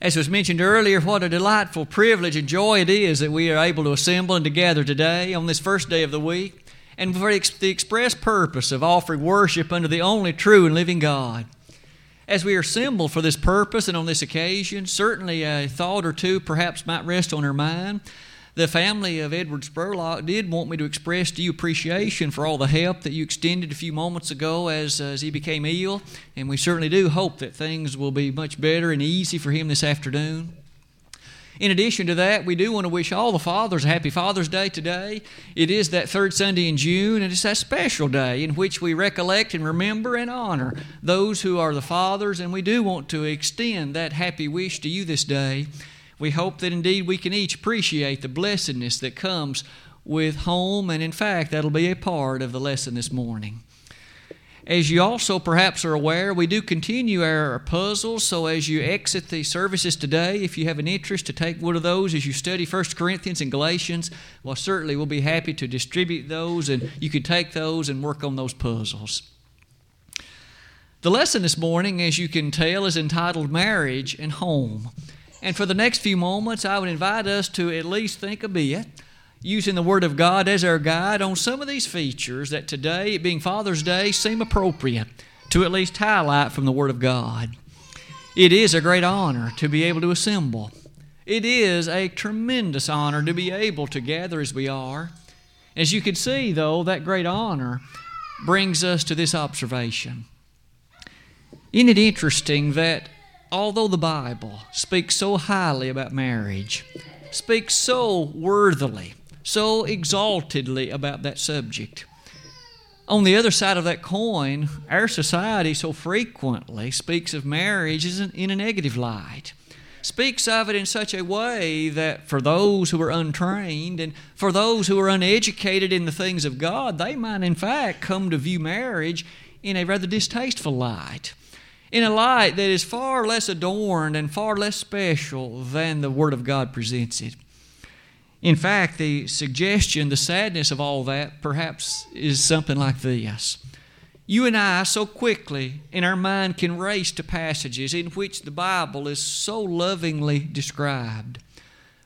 As was mentioned earlier, what a delightful privilege and joy it is that we are able to assemble and to gather today on this first day of the week, and for the express purpose of offering worship unto the only true and living God. As we are assembled for this purpose and on this occasion, certainly a thought or two perhaps might rest on our mind the family of Edward Spurlock did want me to express to you appreciation for all the help that you extended a few moments ago as, as he became ill. And we certainly do hope that things will be much better and easy for him this afternoon. In addition to that, we do want to wish all the fathers a happy Father's Day today. It is that third Sunday in June, and it's that special day in which we recollect and remember and honor those who are the fathers, and we do want to extend that happy wish to you this day we hope that indeed we can each appreciate the blessedness that comes with home, and in fact, that'll be a part of the lesson this morning. As you also perhaps are aware, we do continue our puzzles. So as you exit the services today, if you have an interest to take one of those as you study 1 Corinthians and Galatians, well, certainly we'll be happy to distribute those and you can take those and work on those puzzles. The lesson this morning, as you can tell, is entitled Marriage and Home. And for the next few moments, I would invite us to at least think a bit, using the Word of God as our guide, on some of these features that today, being Father's Day, seem appropriate to at least highlight from the Word of God. It is a great honor to be able to assemble. It is a tremendous honor to be able to gather as we are. As you can see, though, that great honor brings us to this observation. Isn't it interesting that although the Bible speaks so highly about marriage, speaks so worthily, so exaltedly about that subject, on the other side of that coin, our society so frequently speaks of marriage in a negative light. Speaks of it in such a way that for those who are untrained and for those who are uneducated in the things of God, they might in fact come to view marriage in a rather distasteful light in a light that is far less adorned and far less special than the Word of God presents it. In fact, the suggestion, the sadness of all that, perhaps is something like this. You and I, so quickly in our mind, can race to passages in which the Bible is so lovingly described.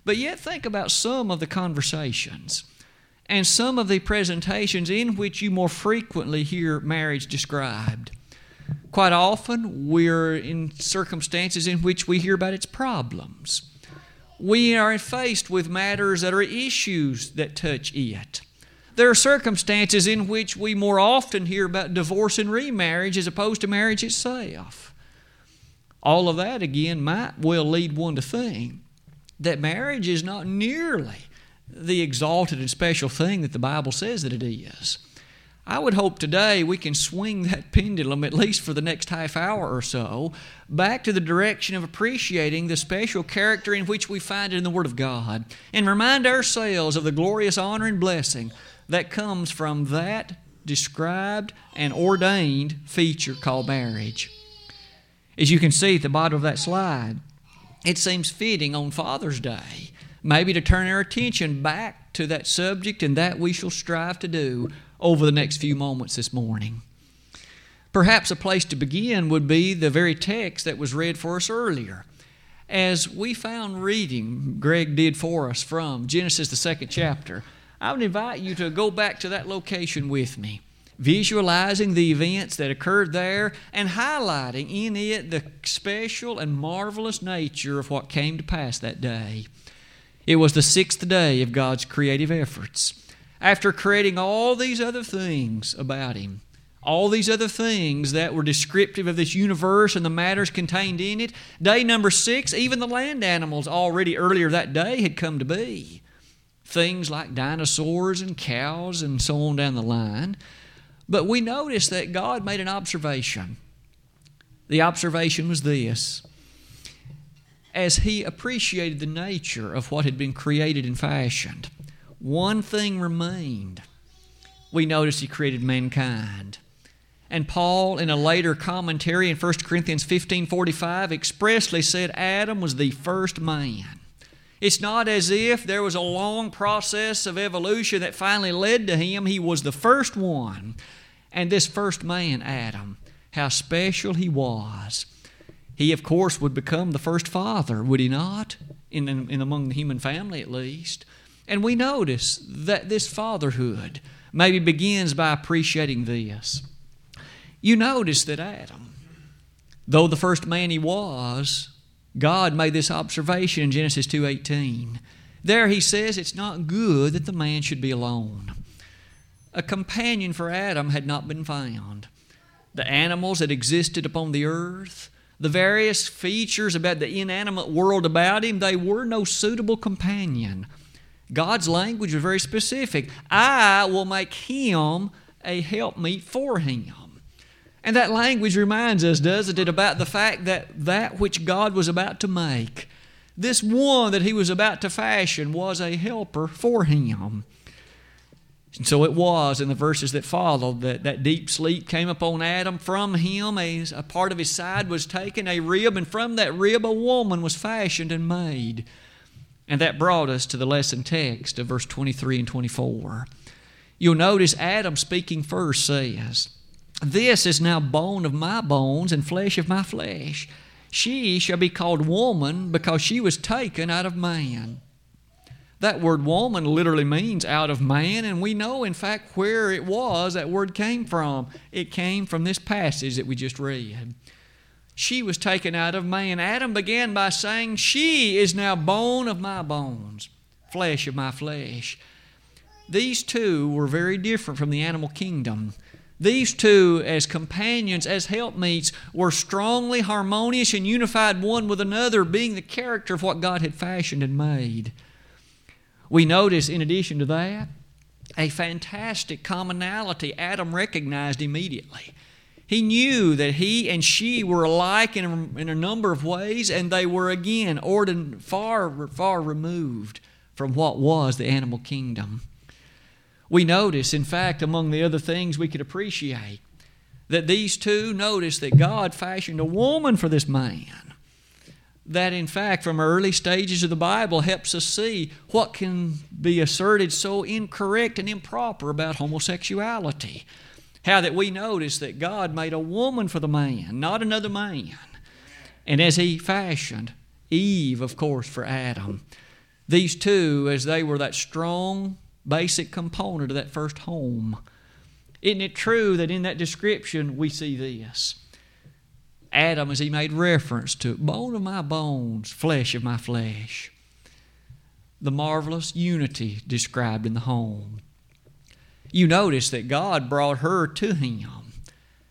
But yet, think about some of the conversations and some of the presentations in which you more frequently hear marriage described. Quite often, we're in circumstances in which we hear about its problems. We are faced with matters that are issues that touch it. There are circumstances in which we more often hear about divorce and remarriage as opposed to marriage itself. All of that, again, might well lead one to think that marriage is not nearly the exalted and special thing that the Bible says that it is. I would hope today we can swing that pendulum, at least for the next half hour or so, back to the direction of appreciating the special character in which we find it in the Word of God and remind ourselves of the glorious honor and blessing that comes from that described and ordained feature called marriage. As you can see at the bottom of that slide, it seems fitting on Father's Day maybe to turn our attention back to that subject and that we shall strive to do over the next few moments this morning. Perhaps a place to begin would be the very text that was read for us earlier. As we found reading, Greg did for us from Genesis, the second chapter, I would invite you to go back to that location with me, visualizing the events that occurred there and highlighting in it the special and marvelous nature of what came to pass that day. It was the sixth day of God's creative efforts after creating all these other things about him, all these other things that were descriptive of this universe and the matters contained in it, day number six, even the land animals already earlier that day had come to be. Things like dinosaurs and cows and so on down the line. But we notice that God made an observation. The observation was this as he appreciated the nature of what had been created and fashioned one thing remained. We notice he created mankind. And Paul, in a later commentary in 1 Corinthians 15 45, expressly said Adam was the first man. It's not as if there was a long process of evolution that finally led to him. He was the first one. And this first man, Adam, how special he was. He, of course, would become the first father, would he not? In, in among the human family, at least. And we notice that this fatherhood maybe begins by appreciating this. You notice that Adam, though the first man he was, God made this observation in Genesis 2:18. There he says it's not good that the man should be alone. A companion for Adam had not been found. The animals that existed upon the earth, the various features about the inanimate world about him, they were no suitable companion. God's language was very specific. I will make him a helpmeet for him. And that language reminds us, doesn't it, about the fact that that which God was about to make, this one that he was about to fashion, was a helper for him. And so it was in the verses that followed that that deep sleep came upon Adam. From him, a, a part of his side was taken, a rib, and from that rib, a woman was fashioned and made. And that brought us to the lesson text of verse 23 and 24. You'll notice Adam speaking first says, This is now bone of my bones and flesh of my flesh. She shall be called woman because she was taken out of man. That word woman literally means out of man, and we know, in fact, where it was that word came from. It came from this passage that we just read. She was taken out of man. Adam began by saying, She is now bone of my bones, flesh of my flesh. These two were very different from the animal kingdom. These two, as companions, as helpmeets, were strongly harmonious and unified one with another, being the character of what God had fashioned and made. We notice, in addition to that, a fantastic commonality Adam recognized immediately. He knew that he and she were alike in a, in a number of ways, and they were again ordin- far, far removed from what was the animal kingdom. We notice, in fact, among the other things we could appreciate, that these two notice that God fashioned a woman for this man. That, in fact, from early stages of the Bible helps us see what can be asserted so incorrect and improper about homosexuality. How that we notice that God made a woman for the man, not another man. And as He fashioned Eve, of course, for Adam, these two, as they were that strong, basic component of that first home, isn't it true that in that description we see this? Adam, as he made reference to bone of my bones, flesh of my flesh. The marvelous unity described in the home you notice that God brought her to him.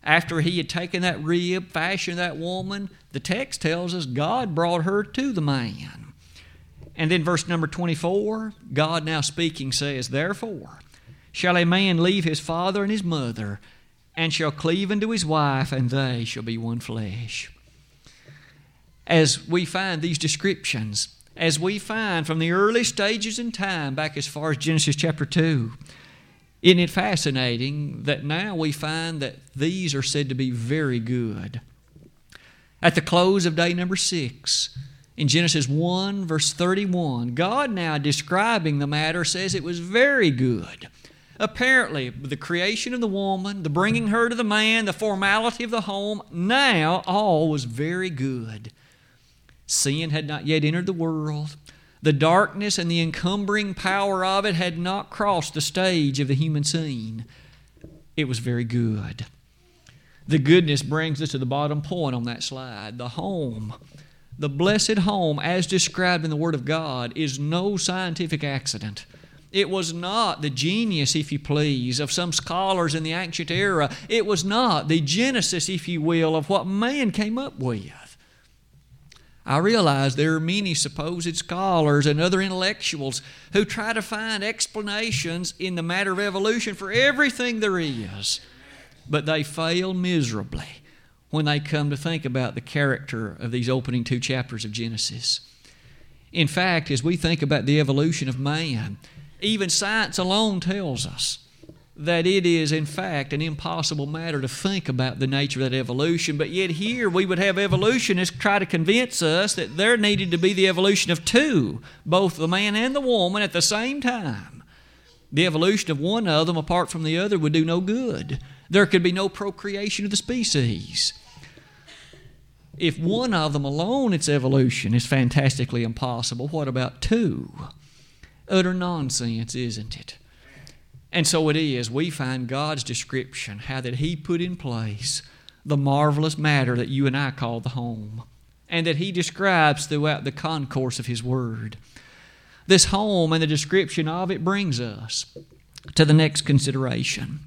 After he had taken that rib, fashioned that woman, the text tells us God brought her to the man. And then verse number 24, God now speaking says, Therefore shall a man leave his father and his mother, and shall cleave unto his wife, and they shall be one flesh. As we find these descriptions, as we find from the early stages in time, back as far as Genesis chapter 2, isn't it fascinating that now we find that these are said to be very good? At the close of day number six, in Genesis 1, verse 31, God now describing the matter says it was very good. Apparently, the creation of the woman, the bringing her to the man, the formality of the home, now all was very good. Sin had not yet entered the world. The darkness and the encumbering power of it had not crossed the stage of the human scene. It was very good. The goodness brings us to the bottom point on that slide. The home, the blessed home, as described in the Word of God, is no scientific accident. It was not the genius, if you please, of some scholars in the ancient era. It was not the genesis, if you will, of what man came up with. I realize there are many supposed scholars and other intellectuals who try to find explanations in the matter of evolution for everything there is, but they fail miserably when they come to think about the character of these opening two chapters of Genesis. In fact, as we think about the evolution of man, even science alone tells us that it is, in fact, an impossible matter to think about the nature of that evolution. But yet, here we would have evolutionists try to convince us that there needed to be the evolution of two, both the man and the woman, at the same time. The evolution of one of them apart from the other would do no good. There could be no procreation of the species. if one of them alone, its evolution is fantastically impossible, what about two? Utter nonsense, isn't it? And so it is. We find God's description, how that He put in place the marvelous matter that you and I call the home, and that He describes throughout the concourse of His Word. This home and the description of it brings us to the next consideration.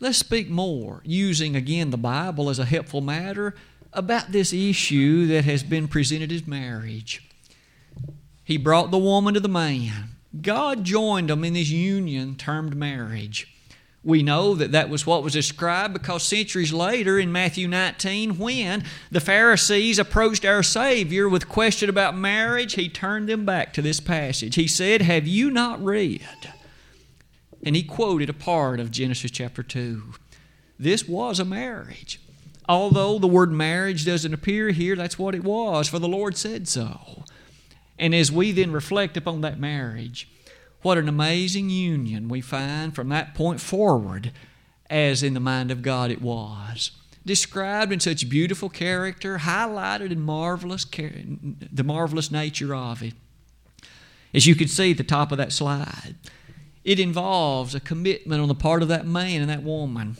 Let's speak more, using again the Bible as a helpful matter, about this issue that has been presented as marriage. He brought the woman to the man. God joined them in this union termed marriage. We know that that was what was described because centuries later in Matthew 19, when the Pharisees approached our Savior with question about marriage, he turned them back to this passage. He said, Have you not read? And he quoted a part of Genesis chapter 2. This was a marriage. Although the word marriage doesn't appear here, that's what it was, for the Lord said so. And as we then reflect upon that marriage, what an amazing union we find from that point forward, as in the mind of God it was. Described in such beautiful character, highlighted in marvelous, the marvelous nature of it. As you can see at the top of that slide, it involves a commitment on the part of that man and that woman.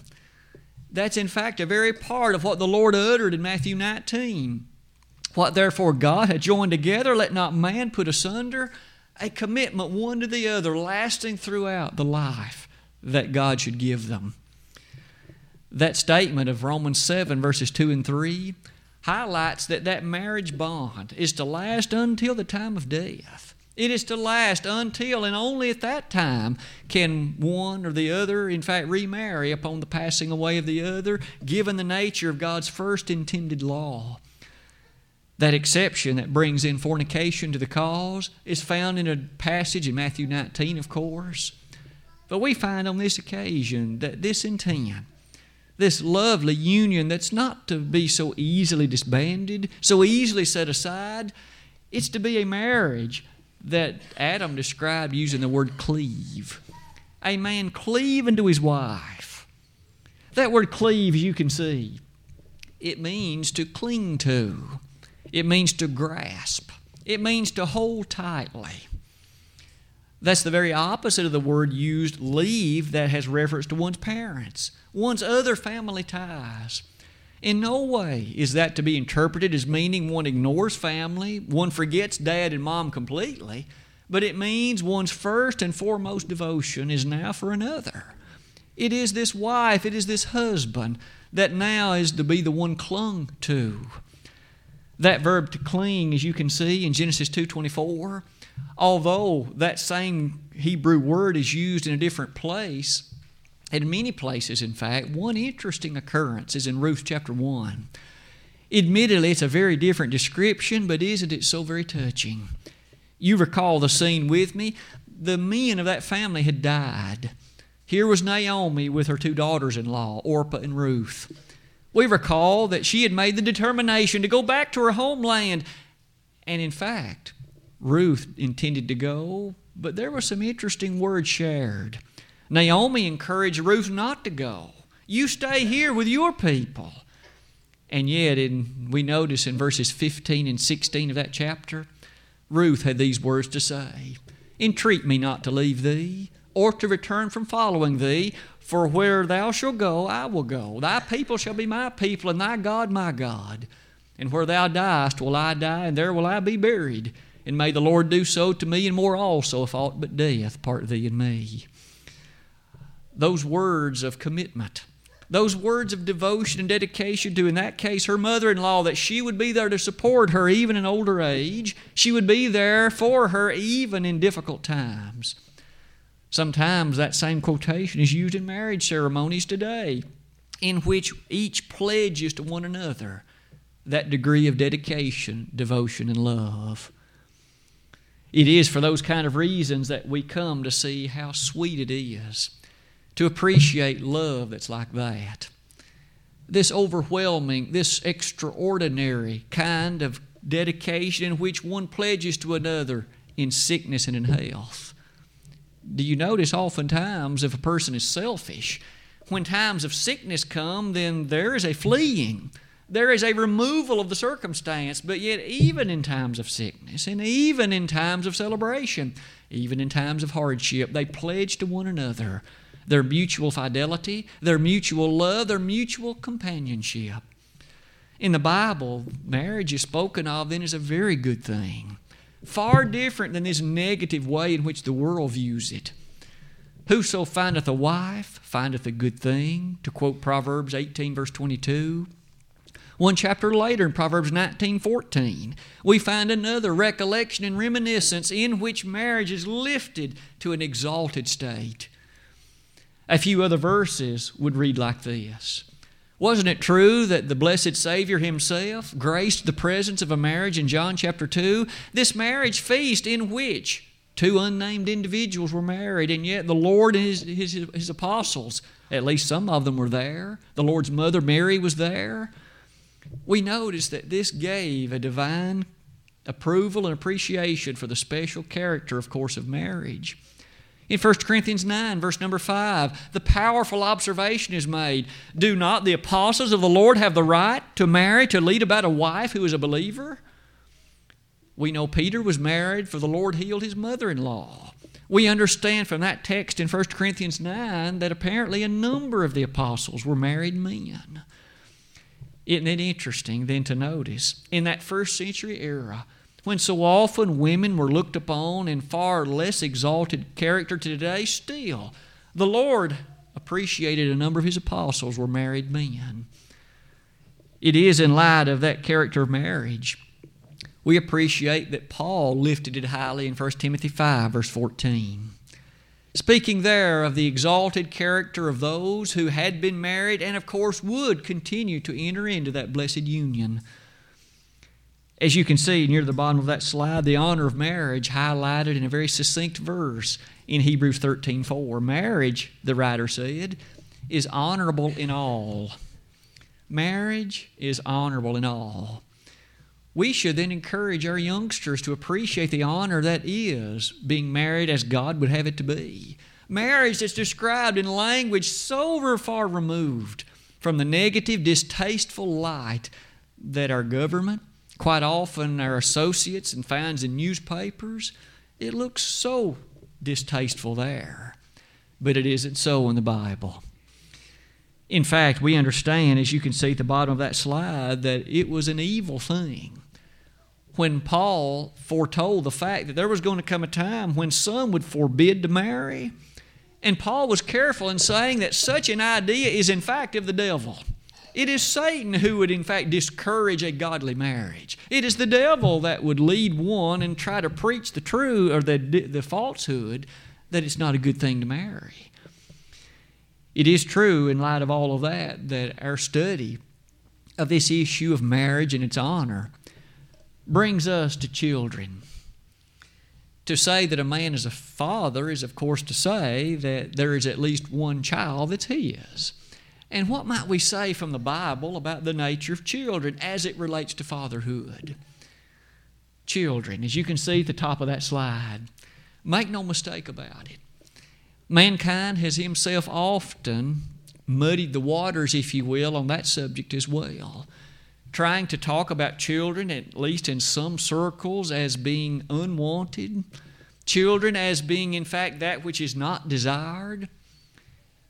That's in fact a very part of what the Lord uttered in Matthew 19. What therefore God had joined together, let not man put asunder. A commitment one to the other, lasting throughout the life that God should give them. That statement of Romans 7, verses 2 and 3, highlights that that marriage bond is to last until the time of death. It is to last until and only at that time can one or the other, in fact, remarry upon the passing away of the other, given the nature of God's first intended law. That exception that brings in fornication to the cause is found in a passage in Matthew 19, of course. But we find on this occasion that this intent, this lovely union that's not to be so easily disbanded, so easily set aside, it's to be a marriage that Adam described using the word cleave. A man cleaving to his wife. That word cleave, as you can see, it means to cling to, it means to grasp, it means to hold tightly. That's the very opposite of the word used leave that has reference to one's parents, one's other family ties. In no way is that to be interpreted as meaning one ignores family, one forgets dad and mom completely, but it means one's first and foremost devotion is now for another. It is this wife, it is this husband that now is to be the one clung to. That verb to cling, as you can see in Genesis 2:24, although that same Hebrew word is used in a different place, in many places, in fact, one interesting occurrence is in Ruth chapter 1. Admittedly, it's a very different description, but isn't it so very touching? You recall the scene with me. The men of that family had died. Here was Naomi with her two daughters in law, Orpah and Ruth. We recall that she had made the determination to go back to her homeland. And in fact, Ruth intended to go, but there were some interesting words shared. Naomi encouraged Ruth not to go. You stay here with your people. And yet, in, we notice in verses 15 and 16 of that chapter, Ruth had these words to say Entreat me not to leave thee, or to return from following thee, for where thou shalt go, I will go. Thy people shall be my people, and thy God my God. And where thou diest will I die, and there will I be buried. And may the Lord do so to me and more also, if aught but death part thee and me those words of commitment, those words of devotion and dedication to, in that case, her mother in law, that she would be there to support her even in older age. She would be there for her even in difficult times. Sometimes that same quotation is used in marriage ceremonies today, in which each pledges to one another that degree of dedication, devotion, and love. It is for those kind of reasons that we come to see how sweet it is to appreciate love that's like that. This overwhelming, this extraordinary kind of dedication in which one pledges to another in sickness and in health. Do you notice oftentimes if a person is selfish, when times of sickness come, then there is a fleeing. There is a removal of the circumstance, but yet, even in times of sickness and even in times of celebration, even in times of hardship, they pledge to one another their mutual fidelity, their mutual love, their mutual companionship. In the Bible, marriage is spoken of then as a very good thing, far different than this negative way in which the world views it. Whoso findeth a wife findeth a good thing, to quote Proverbs 18, verse 22. One chapter later in Proverbs 19:14, we find another recollection and reminiscence in which marriage is lifted to an exalted state. A few other verses would read like this. Wasn't it true that the blessed Savior himself graced the presence of a marriage in John chapter 2? This marriage feast in which two unnamed individuals were married, and yet the Lord and his, his, his apostles, at least some of them were there. The Lord's mother Mary was there. We notice that this gave a divine approval and appreciation for the special character, of course, of marriage. In 1 Corinthians 9, verse number 5, the powerful observation is made Do not the apostles of the Lord have the right to marry, to lead about a wife who is a believer? We know Peter was married, for the Lord healed his mother in law. We understand from that text in 1 Corinthians 9 that apparently a number of the apostles were married men. Isn't it interesting then to notice in that first century era, when so often women were looked upon in far less exalted character today, still the Lord appreciated a number of his apostles were married men. It is in light of that character of marriage. We appreciate that Paul lifted it highly in 1 Timothy 5, verse 14. Speaking there of the exalted character of those who had been married and, of course, would continue to enter into that blessed union. As you can see near the bottom of that slide, the honor of marriage highlighted in a very succinct verse in Hebrews 13:4. Marriage, the writer said, is honorable in all. Marriage is honorable in all. We should then encourage our youngsters to appreciate the honor that is being married as God would have it to be. Marriage that's described in language so far removed from the negative, distasteful light that our government, quite often our associates and finds in newspapers, it looks so distasteful there. But it isn't so in the Bible. In fact, we understand, as you can see at the bottom of that slide, that it was an evil thing. When Paul foretold the fact that there was going to come a time when some would forbid to marry, and Paul was careful in saying that such an idea is, in fact, of the devil. It is Satan who would, in fact, discourage a godly marriage. It is the devil that would lead one and try to preach the true or the, the falsehood that it's not a good thing to marry. It is true, in light of all of that, that our study of this issue of marriage and its honor brings us to children. To say that a man is a father is, of course, to say that there is at least one child that's his. And what might we say from the Bible about the nature of children as it relates to fatherhood? Children, as you can see at the top of that slide, make no mistake about it. Mankind has himself often muddied the waters, if you will, on that subject as well. Trying to talk about children, at least in some circles, as being unwanted, children as being, in fact, that which is not desired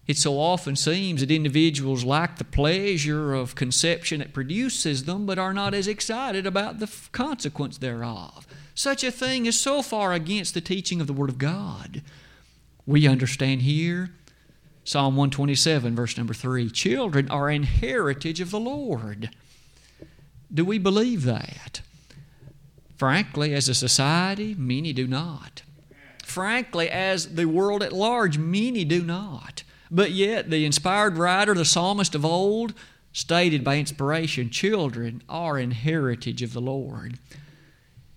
it so often seems that individuals like the pleasure of conception that produces them, but are not as excited about the consequence thereof. Such a thing is so far against the teaching of the Word of God. We understand here Psalm 127, verse number 3 Children are an heritage of the Lord. Do we believe that? Frankly, as a society, many do not. Frankly, as the world at large, many do not. But yet, the inspired writer, the psalmist of old, stated by inspiration children are an heritage of the Lord.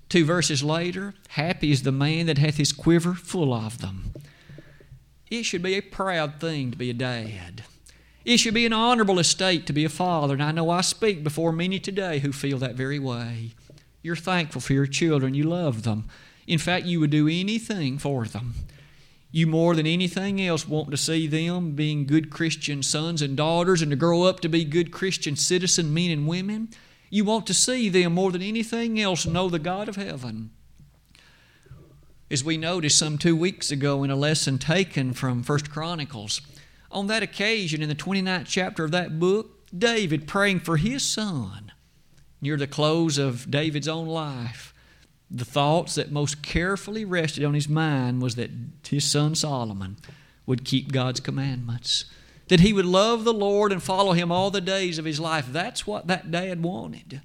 Two verses later, happy is the man that hath his quiver full of them. It should be a proud thing to be a dad. It should be an honorable estate to be a father, and I know I speak before many today who feel that very way. You're thankful for your children, you love them. In fact, you would do anything for them. You more than anything else want to see them being good Christian sons and daughters and to grow up to be good Christian citizen men and women. You want to see them more than anything else know the God of heaven. As we noticed some two weeks ago in a lesson taken from First Chronicles, on that occasion in the 29th chapter of that book, David praying for his son near the close of David's own life the thoughts that most carefully rested on his mind was that his son Solomon would keep God's commandments, that he would love the Lord and follow him all the days of his life. That's what that dad wanted.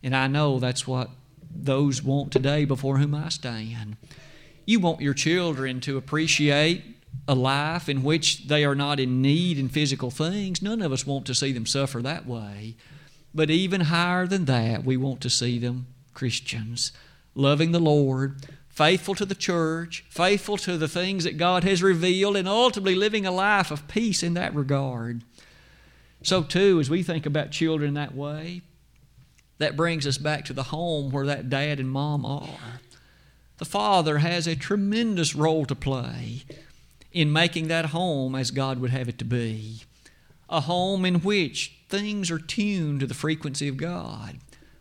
And I know that's what those want today before whom I stand. You want your children to appreciate a life in which they are not in need in physical things. None of us want to see them suffer that way. But even higher than that, we want to see them Christians loving the Lord, faithful to the church, faithful to the things that God has revealed, and ultimately living a life of peace in that regard. So, too, as we think about children that way, that brings us back to the home where that dad and mom are. The father has a tremendous role to play in making that home as God would have it to be. A home in which things are tuned to the frequency of God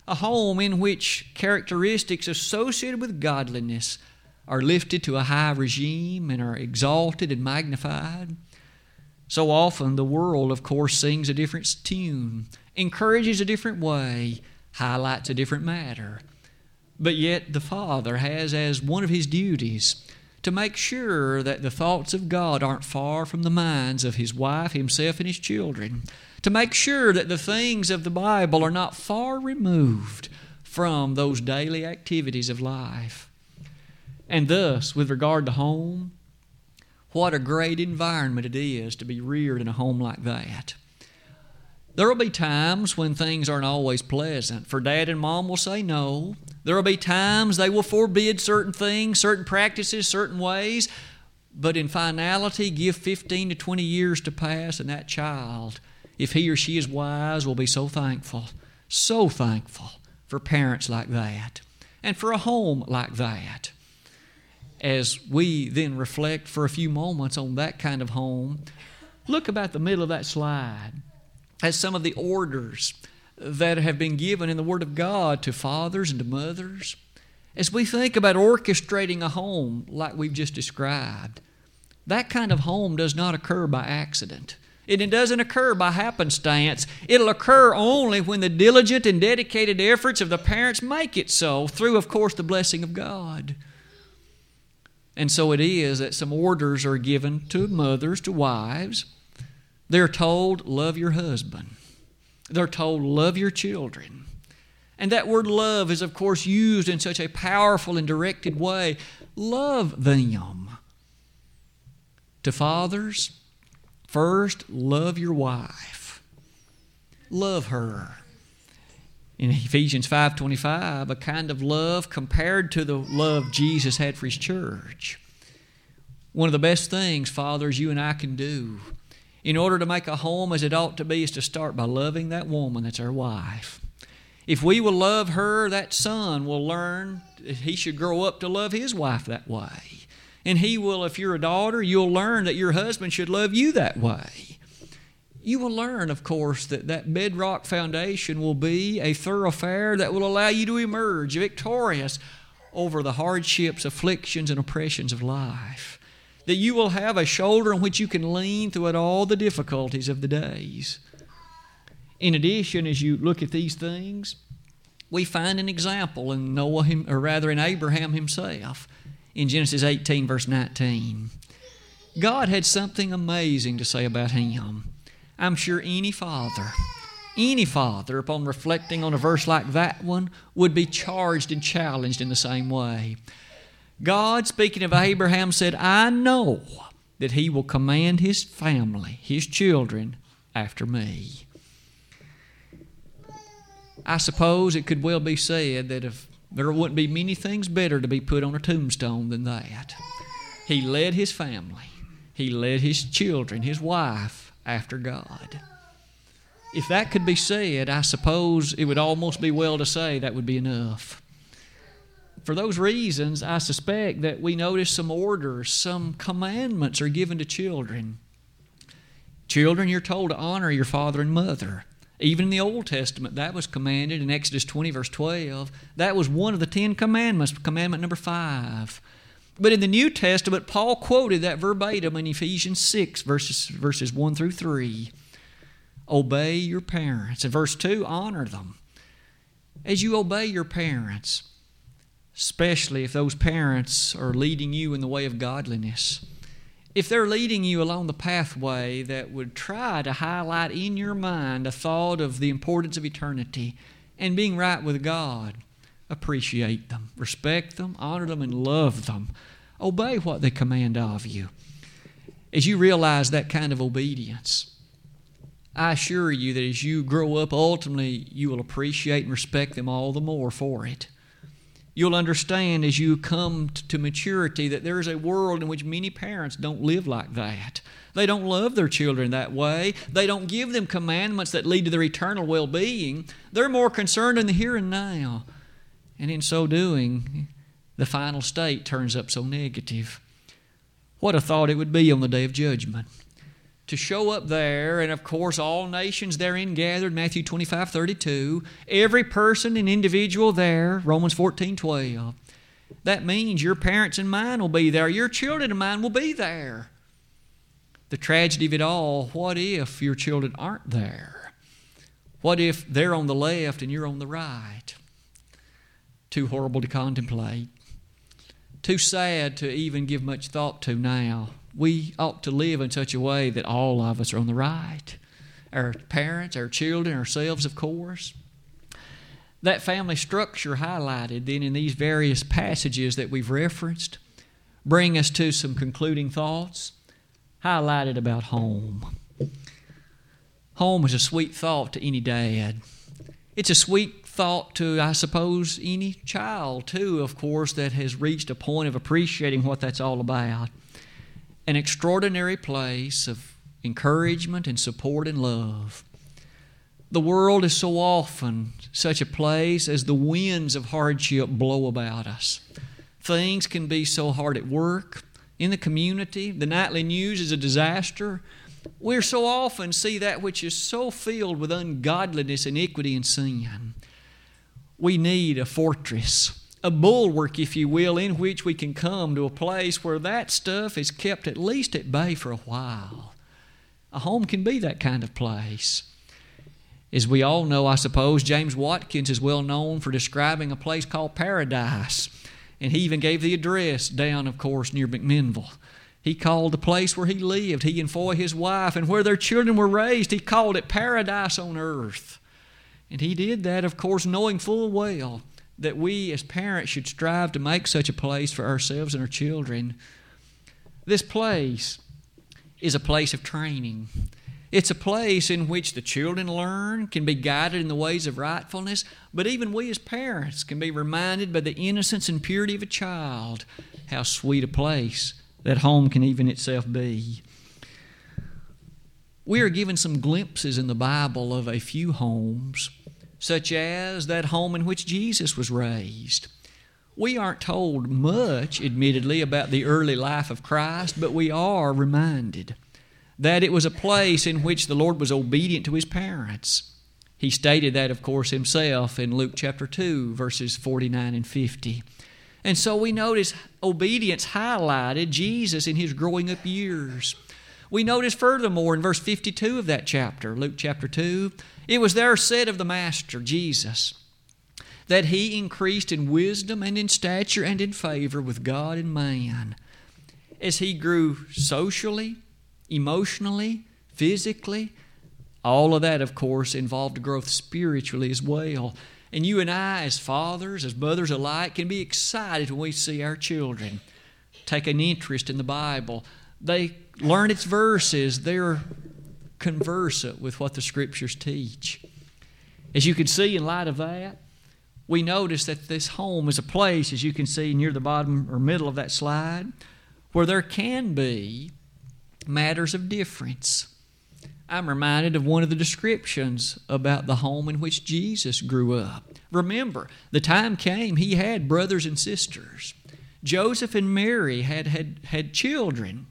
a home in which characteristics associated with godliness are lifted to a high regime and are exalted and magnified. So often, the world, of course, sings a different tune, encourages a different way, highlights a different matter. But yet, the Father has as one of His duties to make sure that the thoughts of God aren't far from the minds of His wife, Himself, and His children to make sure that the things of the Bible are not far removed from those daily activities of life. And thus, with regard to home, what a great environment it is to be reared in a home like that. There will be times when things aren't always pleasant, for dad and mom will say no. There will be times they will forbid certain things, certain practices, certain ways, but in finality, give 15 to 20 years to pass, and that child if he or she is wise, will be so thankful, so thankful for parents like that and for a home like that. As we then reflect for a few moments on that kind of home, look about the middle of that slide as some of the orders that have been given in the Word of God to fathers and to mothers. As we think about orchestrating a home like we've just described, that kind of home does not occur by accident. And it doesn't occur by happenstance. It'll occur only when the diligent and dedicated efforts of the parents make it so, through, of course, the blessing of God. And so it is that some orders are given to mothers, to wives. They're told, love your husband. They're told, love your children. And that word love is, of course, used in such a powerful and directed way. Love them. To fathers, First, love your wife. Love her. In Ephesians 5:25, a kind of love compared to the love Jesus had for his church. One of the best things, fathers, you and I can do in order to make a home as it ought to be is to start by loving that woman that's our wife. If we will love her, that son will learn he should grow up to love his wife that way. And he will, if you're a daughter, you'll learn that your husband should love you that way. You will learn, of course, that that bedrock foundation will be a thoroughfare that will allow you to emerge victorious over the hardships, afflictions, and oppressions of life. That you will have a shoulder on which you can lean throughout all the difficulties of the days. In addition, as you look at these things, we find an example in Noah, or rather in Abraham himself in Genesis 18, verse 19. God had something amazing to say about him. I'm sure any father, any father, upon reflecting on a verse like that one, would be charged and challenged in the same way. God, speaking of Abraham, said, I know that he will command his family, his children, after me. I suppose it could well be said that if there wouldn't be many things better to be put on a tombstone than that. He led his family, he led his children, his wife after God. If that could be said, I suppose it would almost be well to say that would be enough. for those reasons, I suspect that we notice some orders, some commandments are given to children. Children, you're told to honor your father and mother. Even in the Old Testament, that was commanded in Exodus 20, verse 12. That was one of the Ten Commandments, commandment number five. But in the New Testament, Paul quoted that verbatim in Ephesians 6, verses, verses 1 through 3. Obey your parents. In verse 2, honor them. As you obey your parents, especially if those parents are leading you in the way of godliness, if they're leading you along the pathway that would try to highlight in your mind a thought of the importance of eternity and being right with God, appreciate them, respect them, honor them, and love them. Obey what they command of you. As you realize that kind of obedience, I assure you that as you grow up, ultimately you will appreciate and respect them all the more for it. You'll understand as you come to maturity that there is a world in which many parents don't live like that. They don't love their children that way. They don't give them commandments that lead to their eternal well being. They're more concerned in the here and now. And in so doing, the final state turns up so negative. What a thought it would be on the day of judgment to show up there, and of course, all nations therein gathered, Matthew 25 32. Every person and individual there, Romans 14 12. That means your parents and mine will be there, your children and mine will be there. The tragedy of it all what if your children aren't there? What if they're on the left and you're on the right? Too horrible to contemplate. Too sad to even give much thought to now we ought to live in such a way that all of us are on the right. Our parents, our children, ourselves, of course. That family structure highlighted then in these various passages that we've referenced bring us to some concluding thoughts highlighted about home. Home is a sweet thought to any dad. It's a sweet thought to, I suppose, any child, too, of course, that has reached a point of appreciating what that's all about an extraordinary place of encouragement and support and love. The world is so often such a place as the winds of hardship blow about us. Things can be so hard at work, in the community. The nightly news is a disaster. We so often see that which is so filled with ungodliness, iniquity, and sin. We need a fortress a bulwark, if you will, in which we can come to a place where that stuff is kept at least at bay for a while. A home can be that kind of place. As we all know, I suppose, James Watkins is well known for describing a place called paradise. And he even gave the address down, of course, near McMinnville. He called the place where he lived, he and Foy, his wife, and where their children were raised, he called it paradise on earth. And he did that, of course, knowing full well that we as parents should strive to make such a place for ourselves and our children. This place is a place of training. It's a place in which the children learn, can be guided in the ways of rightfulness, but even we as parents can be reminded by the innocence and purity of a child how sweet a place that home can even itself be. We are given some glimpses in the Bible of a few homes such as that home in which Jesus was raised. We aren't told much, admittedly, about the early life of Christ, but we are reminded that it was a place in which the Lord was obedient to his parents. He stated that, of course, himself in Luke chapter 2, verses 49 and 50. And so we notice obedience highlighted Jesus in his growing up years. We notice furthermore in verse 52 of that chapter, Luke chapter 2, it was there said of the Master, Jesus, that he increased in wisdom and in stature and in favor with God and man. As he grew socially, emotionally, physically, all of that, of course, involved growth spiritually as well. And you and I, as fathers, as mothers alike, can be excited when we see our children take an interest in the Bible. They learn its verses, they're conversant with what the Scriptures teach. As you can see, in light of that, we notice that this home is a place, as you can see near the bottom or middle of that slide, where there can be matters of difference. I'm reminded of one of the descriptions about the home in which Jesus grew up. Remember, the time came he had brothers and sisters. Joseph and Mary had, had, had children.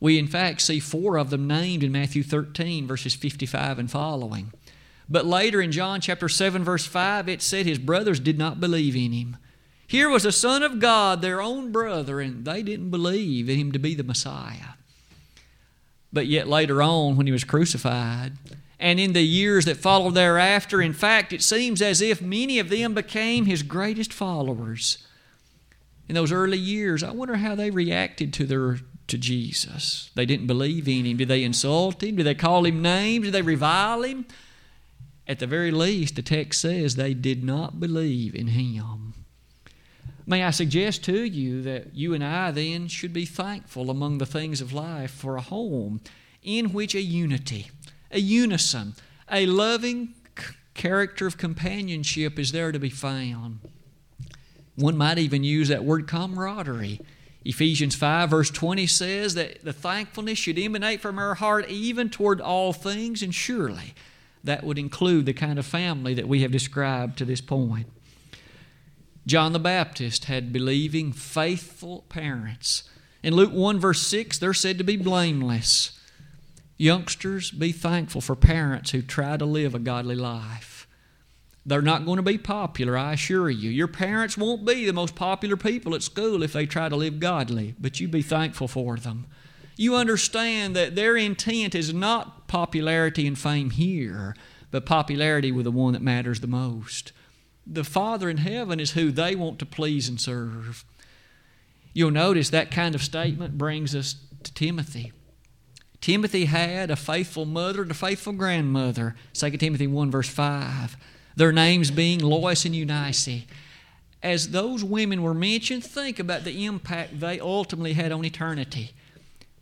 We, in fact, see four of them named in Matthew 13, verses 55 and following. But later in John chapter 7, verse 5, it said his brothers did not believe in him. Here was a son of God, their own brother, and they didn't believe in him to be the Messiah. But yet later on, when he was crucified, and in the years that followed thereafter, in fact, it seems as if many of them became his greatest followers. In those early years, I wonder how they reacted to their to Jesus. They didn't believe in him. Did they insult him? Did they call him names? Did they revile him? At the very least, the text says they did not believe in him. May I suggest to you that you and I then should be thankful among the things of life for a home in which a unity, a unison, a loving character of companionship is there to be found. One might even use that word camaraderie. Ephesians 5, verse 20 says that the thankfulness should emanate from our heart even toward all things, and surely that would include the kind of family that we have described to this point. John the Baptist had believing, faithful parents. In Luke 1, verse 6, they're said to be blameless. Youngsters, be thankful for parents who try to live a godly life. They're not going to be popular, I assure you. Your parents won't be the most popular people at school if they try to live godly, but you be thankful for them. You understand that their intent is not popularity and fame here, but popularity with the one that matters the most the Father in heaven is who they want to please and serve. You'll notice that kind of statement brings us to Timothy. Timothy had a faithful mother and a faithful grandmother, 2 Timothy 1, verse 5. Their names being Lois and Eunice. As those women were mentioned, think about the impact they ultimately had on eternity.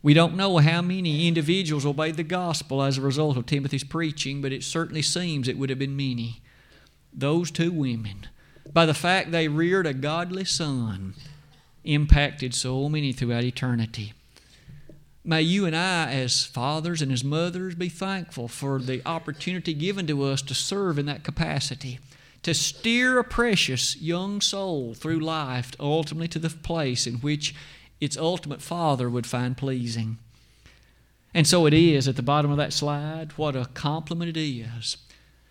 We don't know how many individuals obeyed the gospel as a result of Timothy's preaching, but it certainly seems it would have been many those two women, by the fact they reared a godly son, impacted so many throughout eternity. May you and I, as fathers and as mothers, be thankful for the opportunity given to us to serve in that capacity, to steer a precious young soul through life, ultimately to the place in which its ultimate father would find pleasing. And so it is at the bottom of that slide, what a compliment it is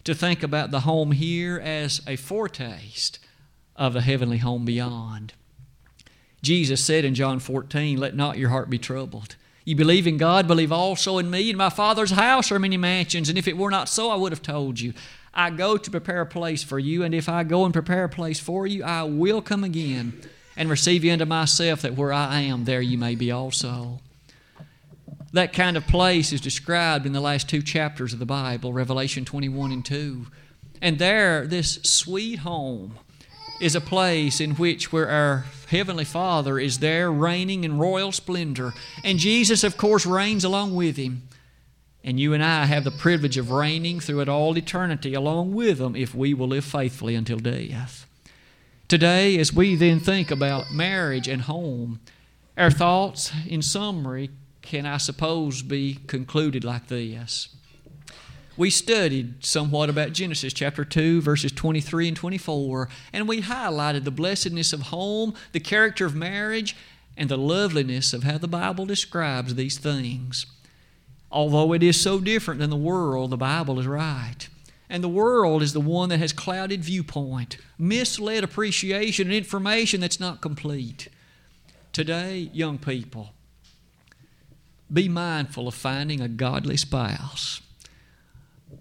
to think about the home here as a foretaste of the heavenly home beyond. Jesus said in John 14, Let not your heart be troubled. You believe in God, believe also in me. In my Father's house are many mansions, and if it were not so, I would have told you. I go to prepare a place for you, and if I go and prepare a place for you, I will come again and receive you unto myself, that where I am, there you may be also. That kind of place is described in the last two chapters of the Bible, Revelation 21 and 2. And there, this sweet home is a place in which where our heavenly Father is there reigning in royal splendor. And Jesus, of course, reigns along with him. And you and I have the privilege of reigning through it all eternity along with him if we will live faithfully until death. Today, as we then think about marriage and home, our thoughts, in summary, can, I suppose, be concluded like this. We studied somewhat about Genesis chapter 2, verses 23 and 24, and we highlighted the blessedness of home, the character of marriage, and the loveliness of how the Bible describes these things. Although it is so different than the world, the Bible is right. And the world is the one that has clouded viewpoint, misled appreciation, and information that's not complete. Today, young people, be mindful of finding a godly spouse.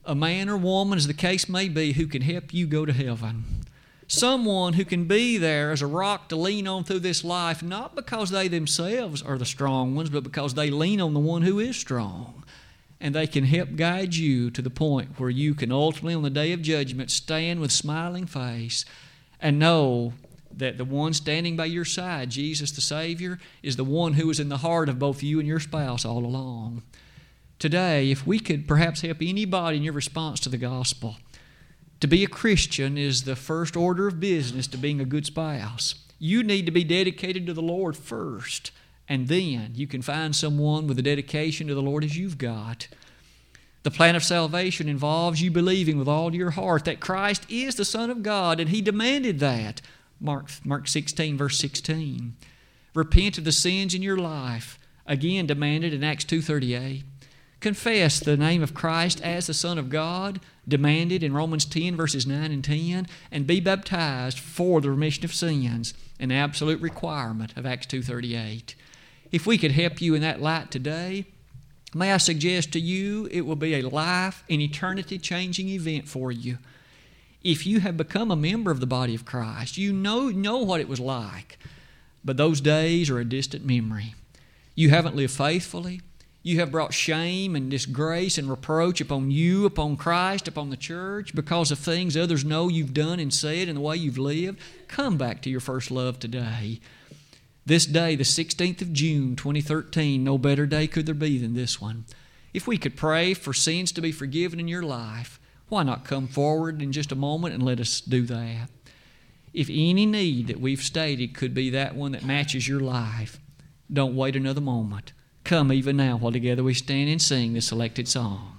A man or woman, as the case may be, who can help you go to heaven. Someone who can be there as a rock to lean on through this life, not because they themselves are the strong ones, but because they lean on the one who is strong. And they can help guide you to the point where you can ultimately, on the day of judgment, stand with smiling face and know that the one standing by your side, Jesus the Savior, is the one who was in the heart of both you and your spouse all along. Today, if we could perhaps help anybody in your response to the gospel, to be a Christian is the first order of business to being a good spouse. You need to be dedicated to the Lord first And then you can find someone with a dedication to the Lord as you've got. The plan of salvation involves you believing with all your heart that Christ is the Son of God, and He demanded that. Mark, Mark 16, verse 16. Repent of the sins in your life, again demanded in Acts 2.38. Confess the name of Christ as the Son of God, demanded in Romans 10, verses 9 and 10, and be baptized for the remission of sins, an absolute requirement of Acts 2.38. If we could help you in that light today, May I suggest to you it will be a life and eternity changing event for you. If you have become a member of the body of Christ, you know, know what it was like, but those days are a distant memory. You haven't lived faithfully. You have brought shame and disgrace and reproach upon you, upon Christ, upon the church because of things others know you've done and said and the way you've lived. Come back to your first love today. This day, the 16th of June, 2013, no better day could there be than this one. If we could pray for sins to be forgiven in your life, why not come forward in just a moment and let us do that? If any need that we've stated could be that one that matches your life, don't wait another moment. Come even now while together we stand and sing this selected song.